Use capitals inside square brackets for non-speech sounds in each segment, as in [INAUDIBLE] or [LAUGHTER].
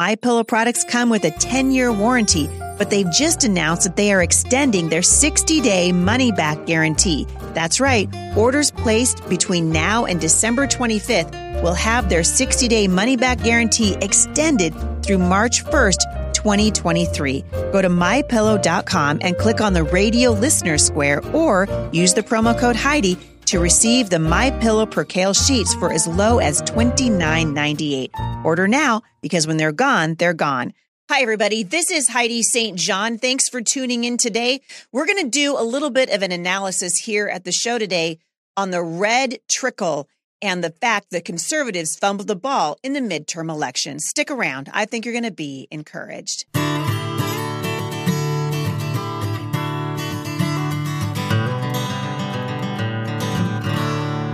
My Pillow products come with a 10-year warranty, but they've just announced that they are extending their 60-day money-back guarantee. That's right. Orders placed between now and December 25th will have their 60-day money-back guarantee extended through March 1st, 2023. Go to mypillow.com and click on the radio listener square or use the promo code Heidi to receive the My Pillow percale sheets for as low as $29.98. Order now because when they're gone, they're gone. Hi, everybody. This is Heidi St. John. Thanks for tuning in today. We're going to do a little bit of an analysis here at the show today on the red trickle and the fact that conservatives fumbled the ball in the midterm election. Stick around. I think you're going to be encouraged.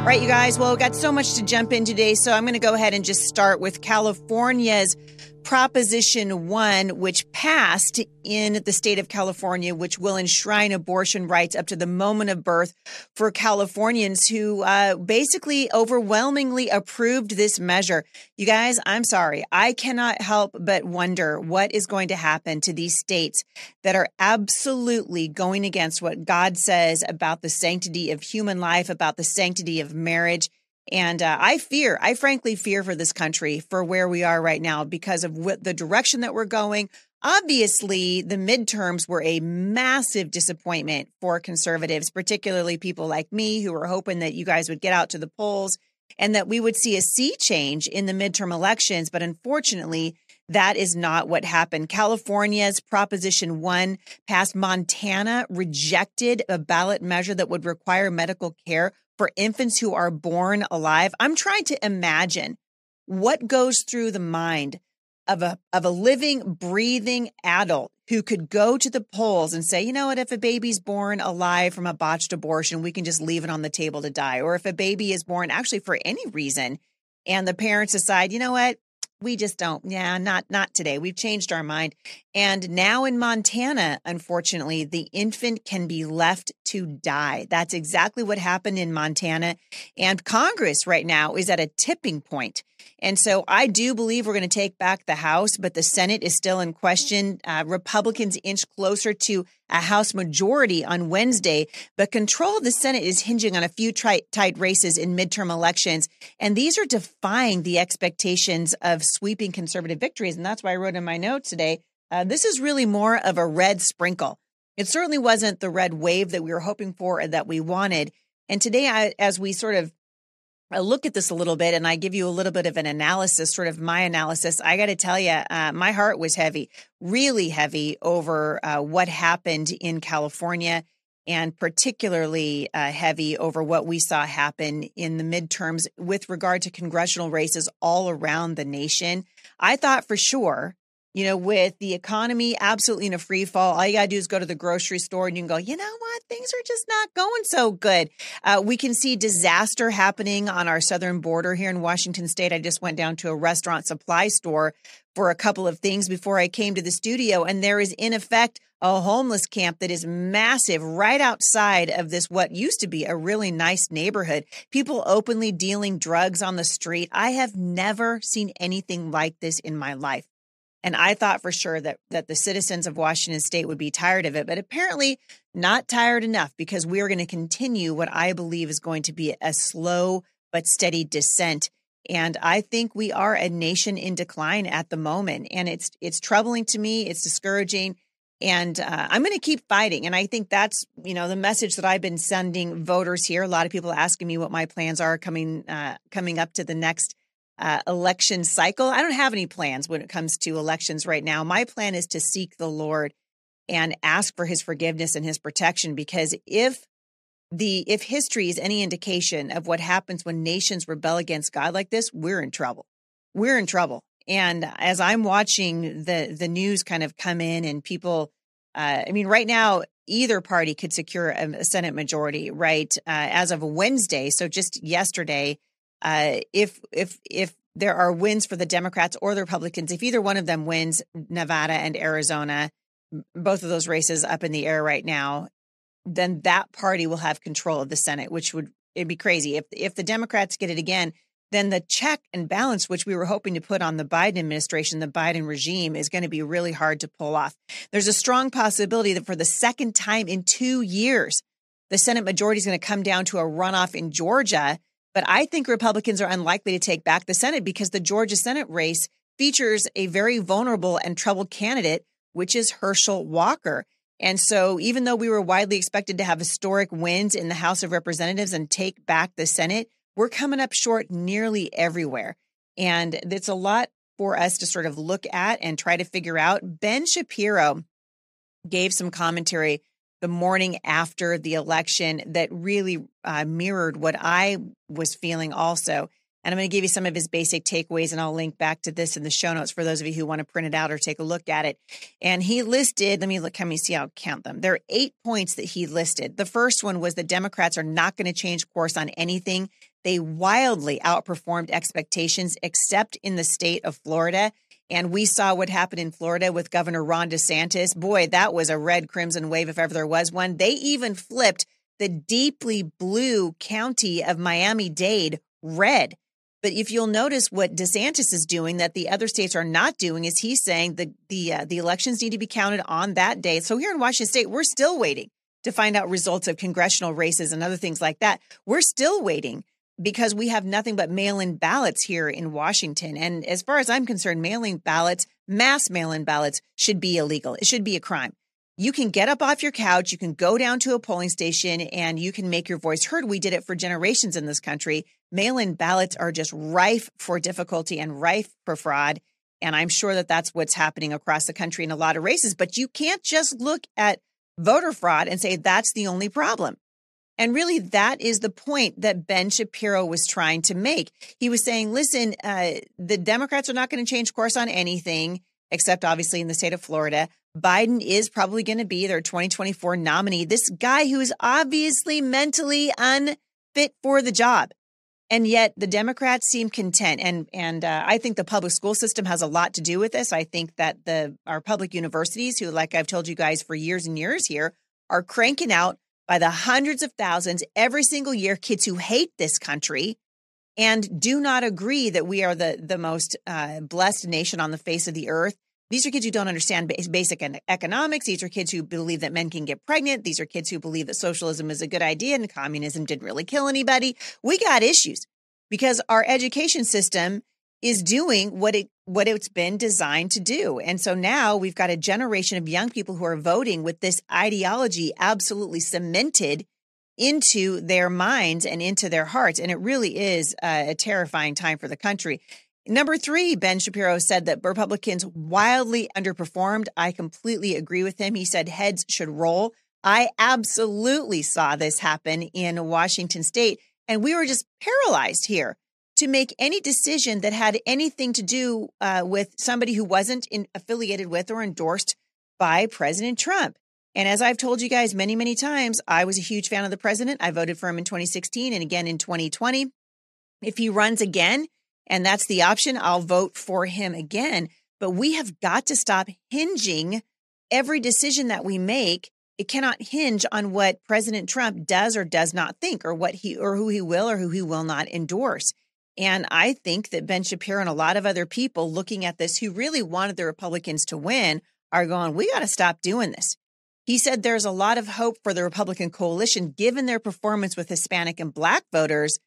Right, you guys. Well, we've got so much to jump in today, so I'm going to go ahead and just start with California's Proposition 1, which passed in the state of California, which will enshrine abortion rights up to the moment of birth for Californians who uh, basically overwhelmingly approved this measure. You guys, I'm sorry. I cannot help but wonder what is going to happen to these states that are absolutely going against what God says about the sanctity of human life, about the sanctity of marriage and uh, I fear, I frankly fear for this country for where we are right now because of what the direction that we're going. Obviously, the midterms were a massive disappointment for conservatives, particularly people like me who were hoping that you guys would get out to the polls and that we would see a sea change in the midterm elections. But unfortunately, that is not what happened. California's Proposition 1 passed. Montana rejected a ballot measure that would require medical care for infants who are born alive. I'm trying to imagine what goes through the mind of a of a living, breathing adult who could go to the polls and say, you know what, if a baby's born alive from a botched abortion, we can just leave it on the table to die. Or if a baby is born actually for any reason and the parents decide, you know what, we just don't yeah not not today we've changed our mind. And now in montana unfortunately the infant can be left to die. That's exactly what happened in montana. And congress right now is at a tipping point and so I do believe we're going to take back the House, but the Senate is still in question. Uh, Republicans inch closer to a House majority on Wednesday, but control of the Senate is hinging on a few tri- tight races in midterm elections. And these are defying the expectations of sweeping conservative victories. And that's why I wrote in my notes today uh, this is really more of a red sprinkle. It certainly wasn't the red wave that we were hoping for and that we wanted. And today, I, as we sort of I look at this a little bit and I give you a little bit of an analysis, sort of my analysis. I got to tell you, uh, my heart was heavy, really heavy over uh, what happened in California and particularly uh, heavy over what we saw happen in the midterms with regard to congressional races all around the nation. I thought for sure you know, with the economy absolutely in a free fall, all you got to do is go to the grocery store and you can go, you know what? Things are just not going so good. Uh, we can see disaster happening on our southern border here in Washington state. I just went down to a restaurant supply store for a couple of things before I came to the studio, and there is, in effect, a homeless camp that is massive right outside of this what used to be a really nice neighborhood people openly dealing drugs on the street i have never seen anything like this in my life and I thought for sure that that the citizens of Washington state would be tired of it, but apparently not tired enough because we are going to continue what I believe is going to be a slow but steady descent. And I think we are a nation in decline at the moment, and it's it's troubling to me. It's discouraging, and uh, I'm going to keep fighting. And I think that's you know the message that I've been sending voters here. A lot of people asking me what my plans are coming uh, coming up to the next uh, election cycle. I don't have any plans when it comes to elections right now. My plan is to seek the Lord and ask for his forgiveness and his protection because if the if history is any indication of what happens when nations rebel against God like this, we're in trouble. We're in trouble. And as I'm watching the the news kind of come in and people uh, I mean right now either party could secure a, Senate majority, right? Uh, as of Wednesday, so just yesterday, uh, if if if there are wins for the Democrats or the Republicans, if either one of them wins Nevada and Arizona, both of those races up in the air right now, then that party will have control of the Senate, which would it'd be crazy if if the Democrats get it again. then the check and balance, which we were hoping to put on the Biden administration, the Biden regime, is going to be really hard to pull off. There's a strong possibility that for the second time in two years, the Senate majority is going to come down to a runoff in Georgia. But I think Republicans are unlikely to take back the Senate because the Georgia Senate race features a very vulnerable and troubled candidate, which is Herschel Walker. And so, even though we were widely expected to have historic wins in the House of Representatives and take back the Senate, we're coming up short nearly everywhere. And it's a lot for us to sort of look at and try to figure out. Ben Shapiro gave some commentary the morning after the election that really uh, mirrored what I was feeling also. And I'm going to give you some of his basic takeaways, and I'll link back to this in the show notes for those of you who want to print it out or take a look at it. And he listed, let me look, let me see, I'll count them. There are eight points that he listed. The first one was the Democrats are not going to change course on anything. They wildly outperformed expectations, except in the state of Florida. And we saw what happened in Florida with Governor Ron DeSantis. Boy, that was a red crimson wave if ever there was one. They even flipped the deeply blue county of Miami Dade red. But if you'll notice what DeSantis is doing that the other states are not doing is he's saying the the uh, the elections need to be counted on that day. So here in Washington state, we're still waiting to find out results of congressional races and other things like that. We're still waiting because we have nothing but mail in ballots here in Washington. And as far as I'm concerned, mailing ballots, mass mail in ballots should be illegal. It should be a crime. You can get up off your couch, you can go down to a polling station, and you can make your voice heard. We did it for generations in this country. Mail in ballots are just rife for difficulty and rife for fraud. And I'm sure that that's what's happening across the country in a lot of races. But you can't just look at voter fraud and say that's the only problem. And really, that is the point that Ben Shapiro was trying to make. He was saying, listen, uh, the Democrats are not going to change course on anything, except obviously in the state of Florida. Biden is probably going to be their 2024 nominee. This guy who is obviously mentally unfit for the job. And yet the Democrats seem content. And, and uh, I think the public school system has a lot to do with this. I think that the, our public universities, who, like I've told you guys for years and years here, are cranking out by the hundreds of thousands every single year kids who hate this country and do not agree that we are the the most uh, blessed nation on the face of the earth. These are kids who don't understand basic economics. These are kids who believe that men can get pregnant. These are kids who believe that socialism is a good idea and communism didn't really kill anybody. We got issues because our education system is doing what it what it's been designed to do. And so now we've got a generation of young people who are voting with this ideology absolutely cemented into their minds and into their hearts. And it really is a, a terrifying time for the country. Number three, Ben Shapiro said that Republicans wildly underperformed. I completely agree with him. He said heads should roll. I absolutely saw this happen in Washington state. And we were just paralyzed here to make any decision that had anything to do uh, with somebody who wasn't in, affiliated with or endorsed by President Trump. And as I've told you guys many, many times, I was a huge fan of the president. I voted for him in 2016 and again in 2020. If he runs again, and that's the option, I'll vote for him again. But we have got to stop hinging every decision that we make. It cannot hinge on what President Trump does or does not think, or what he or who he will or who he will not endorse. And I think that Ben Shapiro and a lot of other people looking at this who really wanted the Republicans to win are going, we got to stop doing this. He said there's a lot of hope for the Republican coalition given their performance with Hispanic and Black voters,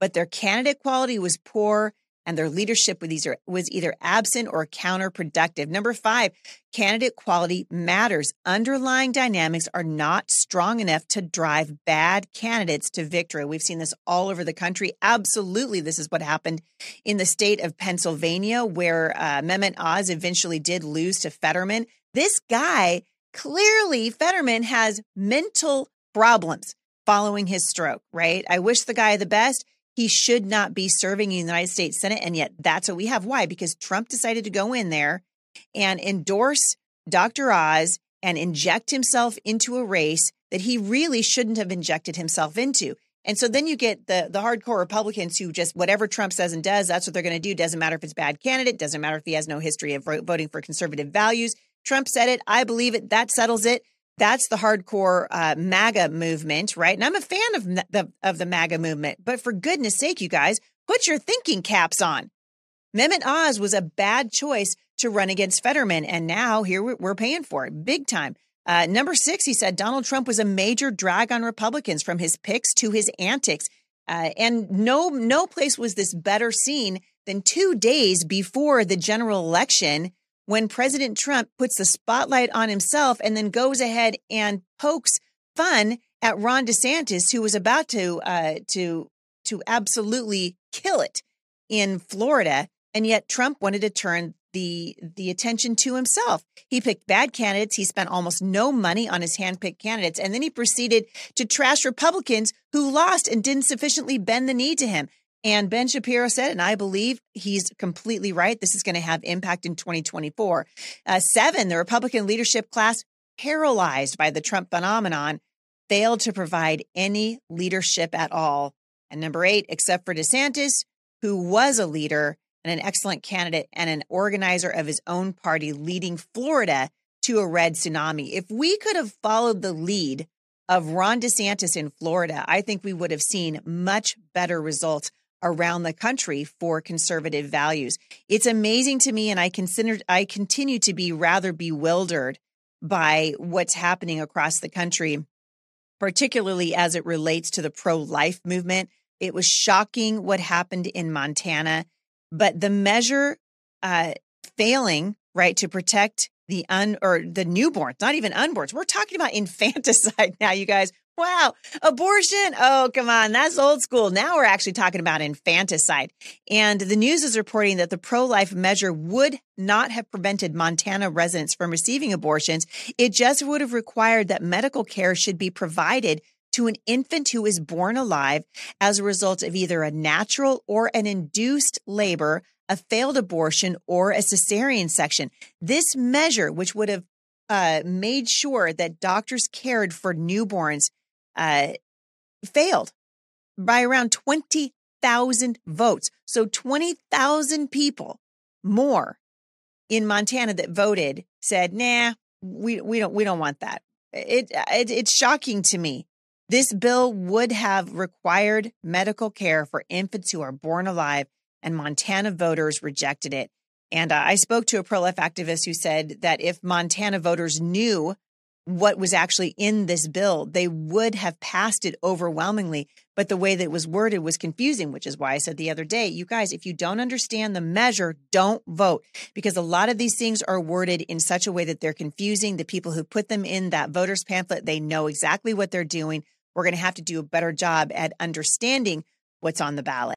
but their candidate quality was poor and their leadership was either, was either absent or counterproductive. Number five, candidate quality matters. Underlying dynamics are not strong enough to drive bad candidates to victory. We've seen this all over the country. Absolutely, this is what happened in the state of Pennsylvania, where uh, Mehmet Oz eventually did lose to Fetterman. This guy, clearly, Fetterman has mental problems following his stroke, right? I wish the guy the best he should not be serving in the United States Senate. And yet that's what we have. Why? Because Trump decided to go in there and endorse Dr. Oz and inject himself into a race that he really shouldn't have injected himself into. And so then you get the the hardcore Republicans who just whatever Trump says and does, that's what they're going to do. Doesn't matter if it's bad candidate, doesn't matter if he has no history of voting for conservative values. Trump said it, I believe it, that settles it. That's the hardcore uh, MAGA movement, right? And I'm a fan of the of the MAGA movement, but for goodness sake, you guys, Put your thinking caps on. Mehmet Oz was a bad choice to run against Fetterman, and now here we're paying for it big time. Uh, number six, he said Donald Trump was a major drag on Republicans from his picks to his antics. Uh, and no, no place was this better seen than two days before the general election when President Trump puts the spotlight on himself and then goes ahead and pokes fun at Ron DeSantis, who was about to uh, to to absolutely kill it in Florida, and yet Trump wanted to turn the the attention to himself. He picked bad candidates. He spent almost no money on his handpicked candidates, and then he proceeded to trash Republicans who lost and didn't sufficiently bend the knee to him. And Ben Shapiro said, and I believe he's completely right. This is going to have impact in 2024. Uh, seven, the Republican leadership class, paralyzed by the Trump phenomenon, failed to provide any leadership at all. And number eight, except for DeSantis, who was a leader and an excellent candidate and an organizer of his own party, leading Florida to a red tsunami. If we could have followed the lead of Ron DeSantis in Florida, I think we would have seen much better results around the country for conservative values. It's amazing to me, and I consider I continue to be rather bewildered by what's happening across the country, particularly as it relates to the pro-life movement. It was shocking what happened in Montana, but the measure uh, failing right to protect the un or the newborns, not even unborns. We're talking about [LAUGHS] infanticide now, you guys. Wow. Abortion. Oh, come on. That's old school. Now we're actually talking about infanticide. And the news is reporting that the pro life measure would not have prevented Montana residents from receiving abortions. It just would have required that medical care should be provided to an infant who is born alive as a result of either a natural or an induced labor, a failed abortion, or a cesarean section. This measure, which would have uh, made sure that doctors cared for newborns uh, failed by around 20,000 votes. So 20,000 people more in Montana that voted said, nah, we, we don't, we don't want that. It, it, it's shocking to me. This bill would have required medical care for infants who are born alive and Montana voters rejected it. And uh, I spoke to a pro life activist who said that if Montana voters knew what was actually in this bill, they would have passed it overwhelmingly. But the way that it was worded was confusing, which is why I said the other day, you guys, if you don't understand the measure, don't vote because a lot of these things are worded in such a way that they're confusing. The people who put them in that voters pamphlet, they know exactly what they're doing. We're going to have to do a better job at understanding what's on the ballot.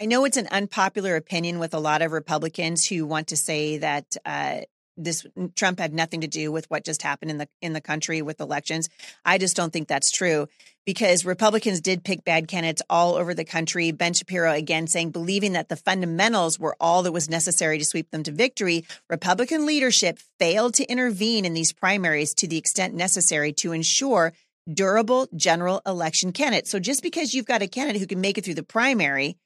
I know it's an unpopular opinion with a lot of Republicans who want to say that uh, this Trump had nothing to do with what just happened in the in the country with elections. I just don't think that's true because Republicans did pick bad candidates all over the country. Ben Shapiro again saying believing that the fundamentals were all that was necessary to sweep them to victory. Republican leadership failed to intervene in these primaries to the extent necessary to ensure durable general election candidates. So just because you've got a candidate who can make it through the primary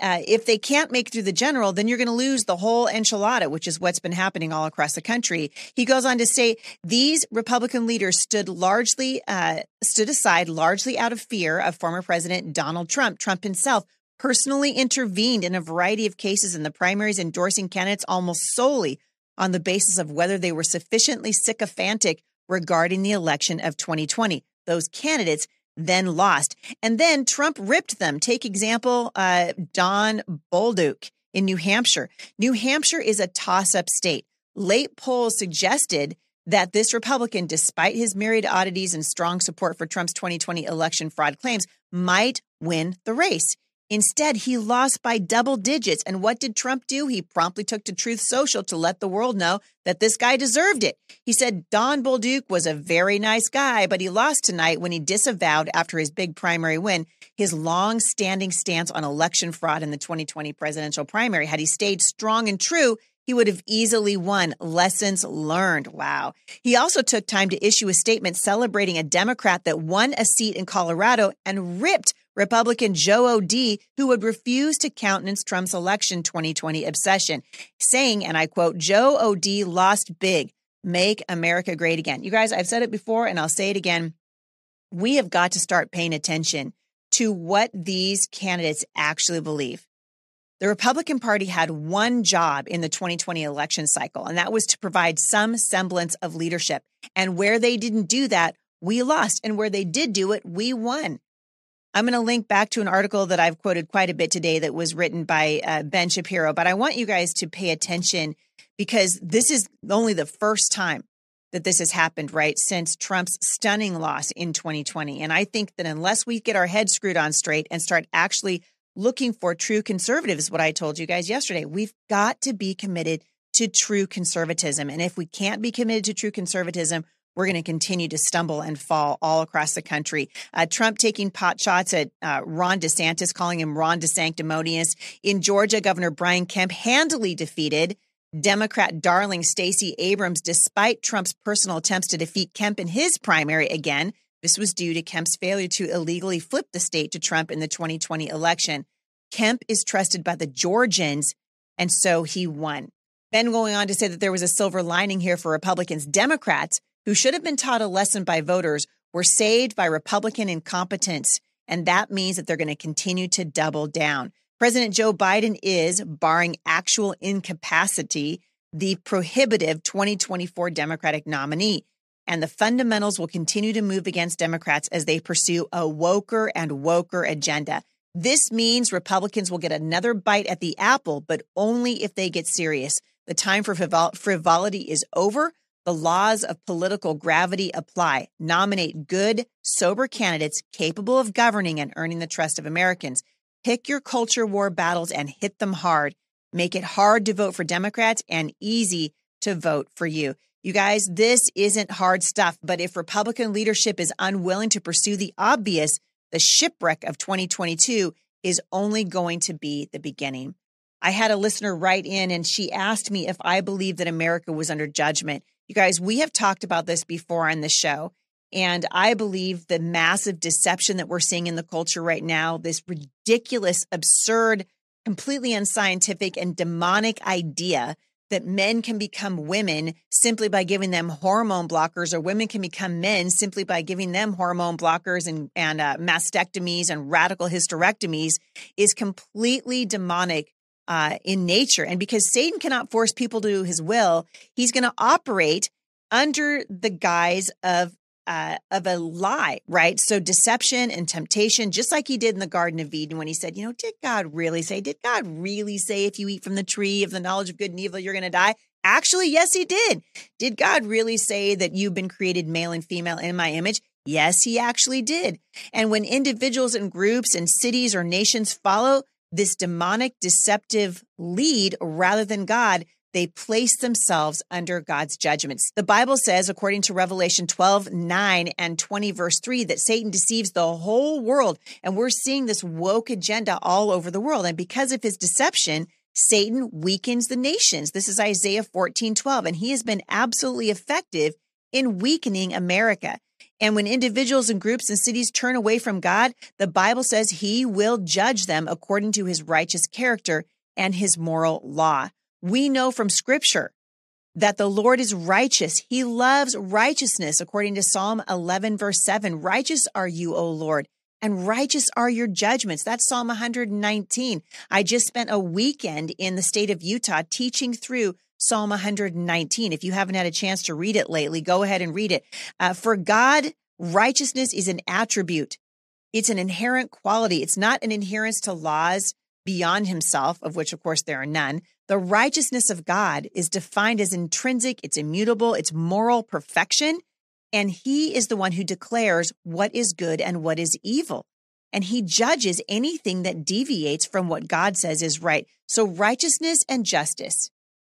uh, if they can't make through the general, then you're going to lose the whole enchilada, which is what's been happening all across the country. He goes on to say these Republican leaders stood largely uh, stood aside largely out of fear of former President Donald Trump. Trump himself personally intervened in a variety of cases in the primaries, endorsing candidates almost solely on the basis of whether they were sufficiently sycophantic regarding the election of 2020. Those candidates then lost. And then Trump ripped them. Take example, uh, Don Bolduc in New Hampshire. New Hampshire is a toss up state. Late polls suggested that this Republican, despite his myriad oddities and strong support for Trump's 2020 election fraud claims, might win the race. Instead, he lost by double digits. And what did Trump do? He promptly took to Truth Social to let the world know that this guy deserved it. He said Don Bolduc was a very nice guy, but he lost tonight when he disavowed after his big primary win his long standing stance on election fraud in the 2020 presidential primary. Had he stayed strong and true, he would have easily won. Lessons learned. Wow. He also took time to issue a statement celebrating a Democrat that won a seat in Colorado and ripped Republican Joe O'Dea, who would refuse to countenance Trump's election 2020 obsession, saying, and I quote, Joe O'Dea lost big. Make America great again. You guys, I've said it before and I'll say it again. We have got to start paying attention to what these candidates actually believe. The Republican Party had one job in the 2020 election cycle, and that was to provide some semblance of leadership. And where they didn't do that, we lost. And where they did do it, we won. I'm going to link back to an article that I've quoted quite a bit today that was written by uh, Ben Shapiro, but I want you guys to pay attention because this is only the first time that this has happened, right? Since Trump's stunning loss in 2020. And I think that unless we get our heads screwed on straight and start actually looking for true conservatives, what I told you guys yesterday, we've got to be committed to true conservatism. And if we can't be committed to true conservatism, we're going to continue to stumble and fall all across the country. Uh, Trump taking pot shots at uh, Ron DeSantis, calling him Ron DeSanctimonious. In Georgia, Governor Brian Kemp handily defeated Democrat darling Stacey Abrams, despite Trump's personal attempts to defeat Kemp in his primary again. This was due to Kemp's failure to illegally flip the state to Trump in the 2020 election. Kemp is trusted by the Georgians, and so he won. Then going on to say that there was a silver lining here for Republicans. Democrats who should have been taught a lesson by voters were saved by Republican incompetence. And that means that they're going to continue to double down. President Joe Biden is, barring actual incapacity, the prohibitive 2024 Democratic nominee. And the fundamentals will continue to move against Democrats as they pursue a woker and woker agenda. This means Republicans will get another bite at the apple, but only if they get serious. The time for frivolity is over. The laws of political gravity apply. Nominate good, sober candidates capable of governing and earning the trust of Americans. Pick your culture war battles and hit them hard. Make it hard to vote for Democrats and easy to vote for you. You guys, this isn't hard stuff, but if Republican leadership is unwilling to pursue the obvious, the shipwreck of 2022 is only going to be the beginning. I had a listener write in and she asked me if I believe that America was under judgment. You guys, we have talked about this before on the show. And I believe the massive deception that we're seeing in the culture right now, this ridiculous, absurd, completely unscientific, and demonic idea that men can become women simply by giving them hormone blockers, or women can become men simply by giving them hormone blockers and, and uh, mastectomies and radical hysterectomies, is completely demonic uh, in nature. And because Satan cannot force people to do his will, he's going to operate under the guise of uh, of a lie, right? So deception and temptation, just like he did in the Garden of Eden when he said, you know, did God really say? Did God really say if you eat from the tree of the knowledge of good and evil, you're going to die? Actually, yes, he did. Did God really say that you've been created male and female in my image? Yes, he actually did. And when individuals and groups and cities or nations follow this demonic, deceptive lead rather than God, they place themselves under God's judgments. The Bible says, according to Revelation 12, 9 and 20, verse 3, that Satan deceives the whole world. And we're seeing this woke agenda all over the world. And because of his deception, Satan weakens the nations. This is Isaiah 14, 12. And he has been absolutely effective in weakening America. And when individuals and groups and cities turn away from God, the Bible says he will judge them according to his righteous character and his moral law. We know from scripture that the Lord is righteous. He loves righteousness, according to Psalm 11, verse 7. Righteous are you, O Lord, and righteous are your judgments. That's Psalm 119. I just spent a weekend in the state of Utah teaching through Psalm 119. If you haven't had a chance to read it lately, go ahead and read it. Uh, for God, righteousness is an attribute. It's an inherent quality. It's not an adherence to laws beyond himself, of which, of course, there are none. The righteousness of God is defined as intrinsic, it's immutable, it's moral perfection. And he is the one who declares what is good and what is evil. and he judges anything that deviates from what God says is right. So righteousness and justice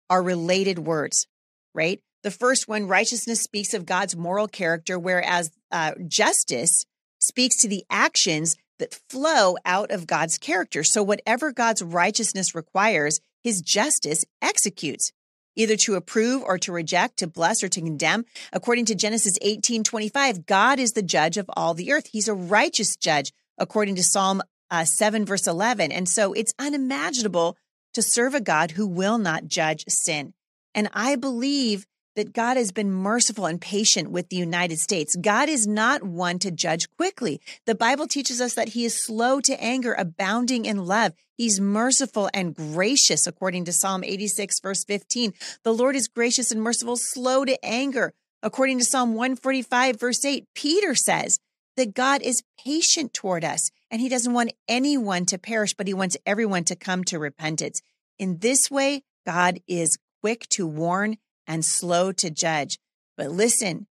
are related words, right? The first one, righteousness speaks of God's moral character, whereas uh, justice speaks to the actions that flow out of God's character. So whatever God's righteousness requires, his justice executes either to approve or to reject, to bless or to condemn. According to Genesis 18 25, God is the judge of all the earth. He's a righteous judge, according to Psalm uh, 7, verse 11. And so it's unimaginable to serve a God who will not judge sin. And I believe that God has been merciful and patient with the United States. God is not one to judge quickly. The Bible teaches us that he is slow to anger, abounding in love. He's merciful and gracious, according to Psalm 86, verse 15. The Lord is gracious and merciful, slow to anger. According to Psalm 145, verse 8, Peter says that God is patient toward us and he doesn't want anyone to perish, but he wants everyone to come to repentance. In this way, God is quick to warn and slow to judge. But listen,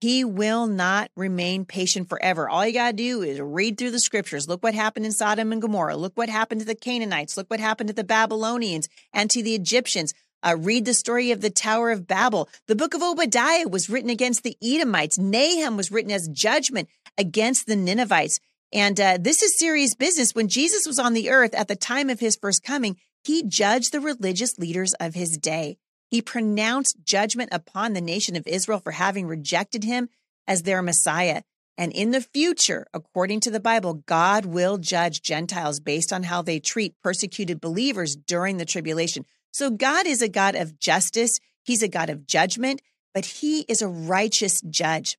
he will not remain patient forever. All you got to do is read through the scriptures. Look what happened in Sodom and Gomorrah. Look what happened to the Canaanites. Look what happened to the Babylonians and to the Egyptians. Uh, read the story of the Tower of Babel. The book of Obadiah was written against the Edomites. Nahum was written as judgment against the Ninevites. And uh, this is serious business. When Jesus was on the earth at the time of his first coming, he judged the religious leaders of his day. He pronounced judgment upon the nation of Israel for having rejected him as their Messiah. And in the future, according to the Bible, God will judge Gentiles based on how they treat persecuted believers during the tribulation. So God is a God of justice. He's a God of judgment, but he is a righteous judge.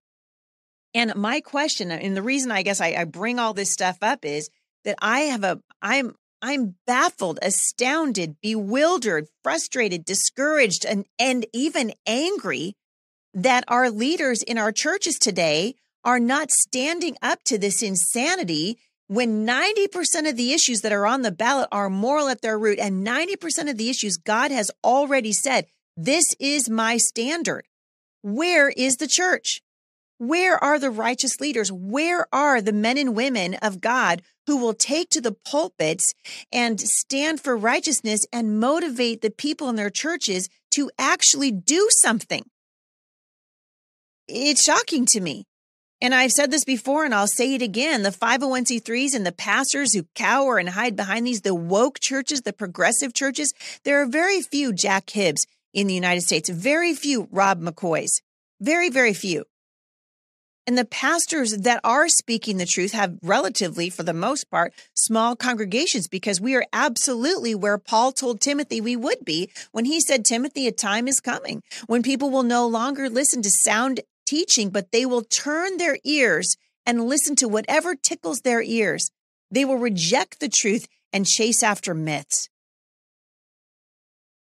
And my question, uh, and the reason I guess I, I bring all this stuff up is that I have a, I'm I'm baffled, astounded, bewildered, frustrated, discouraged, and, and even angry that our leaders in our churches today are not standing up to this insanity when 90% of the issues that are on the ballot are moral at their root and 90% of the issues God has already said, this is my standard. Where is the church? Where are the righteous leaders? Where are the men and women of God who will take to the pulpits and stand for righteousness and motivate the people in their churches to actually do something? It's shocking to me. And I've said this before and I'll say it again. The 501c3s and the pastors who cower and hide behind these, the woke churches, the progressive churches, there are very few Jack Hibbs in the United States, very few Rob McCoys, very, very few. And the pastors that are speaking the truth have relatively, for the most part, small congregations because we are absolutely where Paul told Timothy we would be when he said, Timothy, a time is coming when people will no longer listen to sound teaching, but they will turn their ears and listen to whatever tickles their ears. They will reject the truth and chase after myths.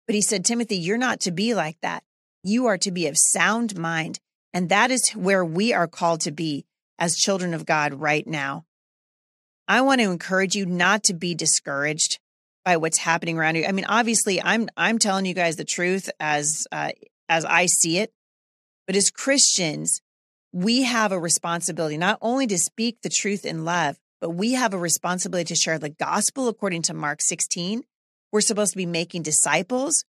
But he said, Timothy, you're not to be like that. You are to be of sound mind and that is where we are called to be as children of God right now. I want to encourage you not to be discouraged by what's happening around you. I mean, obviously, I'm I'm telling you guys the truth as uh, as I see it, but as Christians, we have a responsibility not only to speak the truth in love, but we have a responsibility to share the gospel according to Mark 16. We're supposed to be making disciples.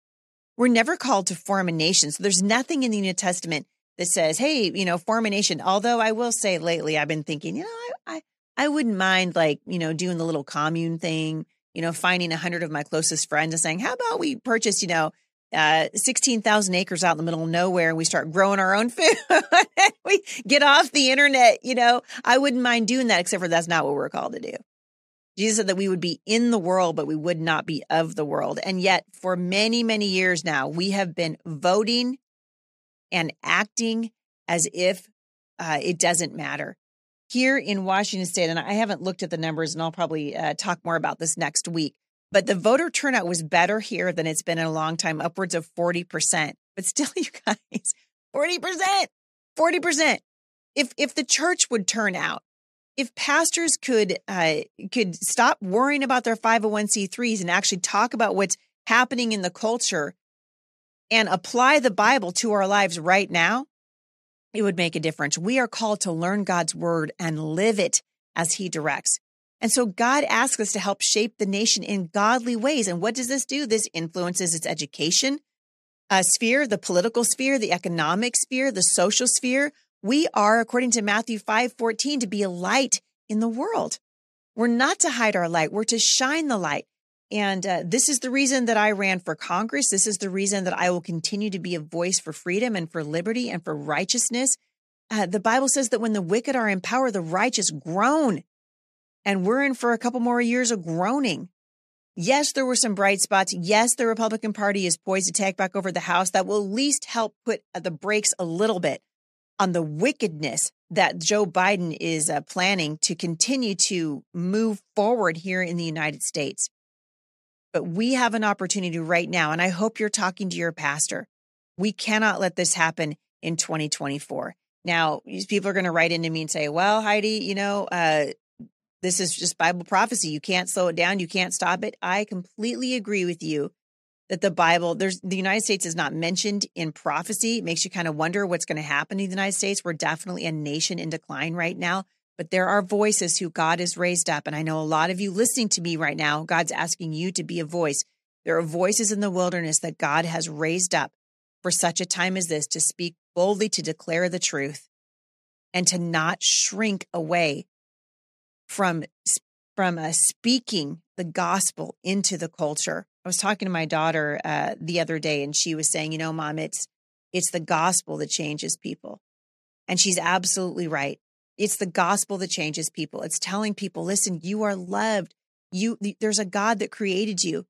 We're never called to form a nation. So there's nothing in the New Testament that says, "Hey, you know, form a nation." Although I will say, lately, I've been thinking, you know, I I, I wouldn't mind like you know doing the little commune thing. You know, finding a hundred of my closest friends and saying, "How about we purchase, you know, uh, 16,000 acres out in the middle of nowhere and we start growing our own [LAUGHS] food. we get off the internet. You know, I wouldn't mind doing that, except for that's not what we're called to do. Jesus said that we would be in the world, but we would not be of the world. And yet, for many, many years now, we have been voting and acting as if uh, it doesn't matter. Here in Washington state, and I haven't looked at the numbers and I'll probably uh, talk more about this next week, but the voter turnout was better here than it's been in a long time, upwards of 40%. But still, [LAUGHS] you guys, 40%, 40%. If, if the church would turn out, if pastors could uh, could stop worrying about their 501c3s and actually talk about what's happening in the culture and apply the Bible to our lives right now, it would make a difference. We are called to learn God's word and live it as he directs. And so God asks us to help shape the nation in godly ways. And what does this do? This influences its education uh, sphere, the political sphere, the economic sphere, the social sphere. We are, according to Matthew 5 14, to be a light in the world. We're not to hide our light, we're to shine the light. And uh, this is the reason that I ran for Congress. This is the reason that I will continue to be a voice for freedom and for liberty and for righteousness. Uh, the Bible says that when the wicked are in power, the righteous groan. And we're in for a couple more years of groaning. Yes, there were some bright spots. Yes, the Republican Party is poised to take back over the House. That will at least help put uh, the brakes a little bit on the wickedness that Joe Biden is uh, planning to continue to move forward here in the United States. But we have an opportunity right now, and I hope you're talking to your pastor. We cannot let this happen in 2024. Now, these people are going to write into me and say, well, Heidi, you know, uh, this is just Bible prophecy. You can't slow it down. You can't stop it. I completely agree with you that the Bible, there's the United States is not mentioned in prophecy. It makes you kind of wonder what's going to happen in the United States. We're definitely a nation in decline right now, but there are voices who God has raised up. And I know a lot of you listening to me right now, God's asking you to be a voice. There are voices in the wilderness that God has raised up for such a time as this to speak boldly, to declare the truth, and to not shrink away from from uh, speaking the gospel into the culture. I was talking to my daughter uh, the other day, and she was saying, "You know, mom, it's it's the gospel that changes people," and she's absolutely right. It's the gospel that changes people. It's telling people, "Listen, you are loved. You there's a God that created you,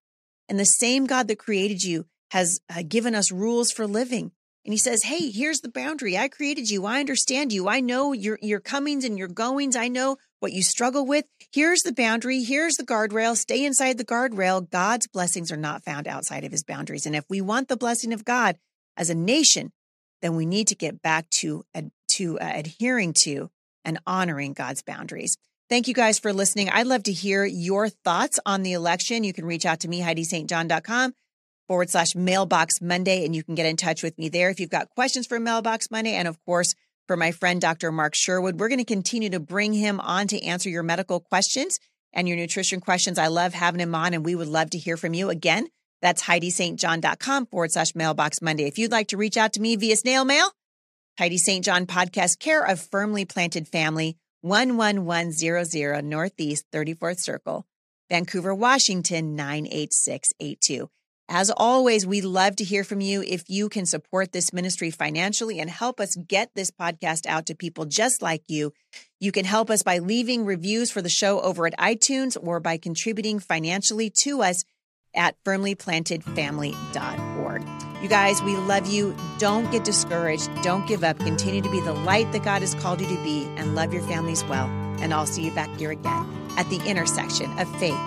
and the same God that created you has uh, given us rules for living." and he says, "Hey, here's the boundary. I created you. I understand you. I know your your comings and your goings. I know what you struggle with. Here's the boundary. Here's the guardrail. Stay inside the guardrail. God's blessings are not found outside of his boundaries. And if we want the blessing of God as a nation, then we need to get back to to uh, adhering to and honoring God's boundaries. Thank you guys for listening. I'd love to hear your thoughts on the election. You can reach out to me, HeidiSt.John.com forward slash mailbox Monday, and you can get in touch with me there if you've got questions for Mailbox Monday. And of course, for my friend, Dr. Mark Sherwood, we're going to continue to bring him on to answer your medical questions and your nutrition questions. I love having him on, and we would love to hear from you. Again, that's HeidiSt.John.com forward slash mailbox Monday. If you'd like to reach out to me via snail mail, Heidi St. John podcast, care of Firmly Planted Family, 11100 Northeast 34th Circle, Vancouver, Washington, 98682. As always, we love to hear from you. If you can support this ministry financially and help us get this podcast out to people just like you, you can help us by leaving reviews for the show over at iTunes or by contributing financially to us at firmlyplantedfamily.org. You guys, we love you. Don't get discouraged. Don't give up. Continue to be the light that God has called you to be and love your families well. And I'll see you back here again at the intersection of faith